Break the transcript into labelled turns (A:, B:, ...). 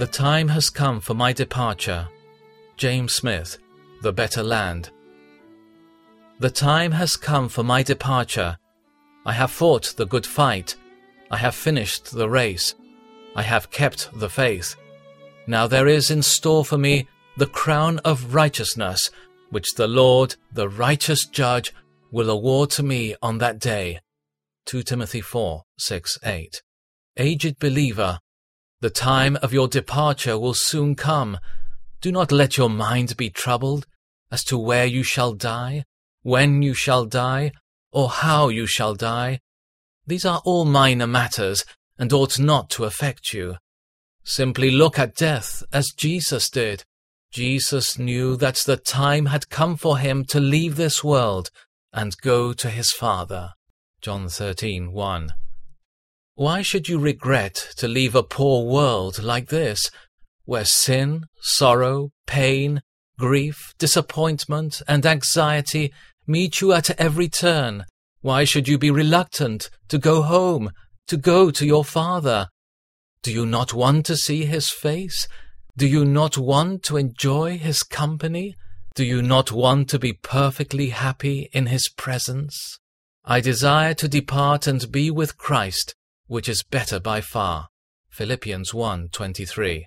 A: The time has come for my departure. James Smith, The Better Land. The time has come for my departure. I have fought the good fight. I have finished the race. I have kept the faith. Now there is in store for me the crown of righteousness, which the Lord, the righteous judge, will award to me on that day. 2 Timothy 4 6 8. Aged believer, the time of your departure will soon come. Do not let your mind be troubled as to where you shall die, when you shall die, or how you shall die. These are all minor matters and ought not to affect you. Simply look at death as Jesus did. Jesus knew that the time had come for him to leave this world and go to his Father. John 13:1. Why should you regret to leave a poor world like this, where sin, sorrow, pain, grief, disappointment, and anxiety meet you at every turn? Why should you be reluctant to go home, to go to your Father? Do you not want to see his face? Do you not want to enjoy his company? Do you not want to be perfectly happy in his presence? I desire to depart and be with Christ, which is better by far. Philippians 1:23.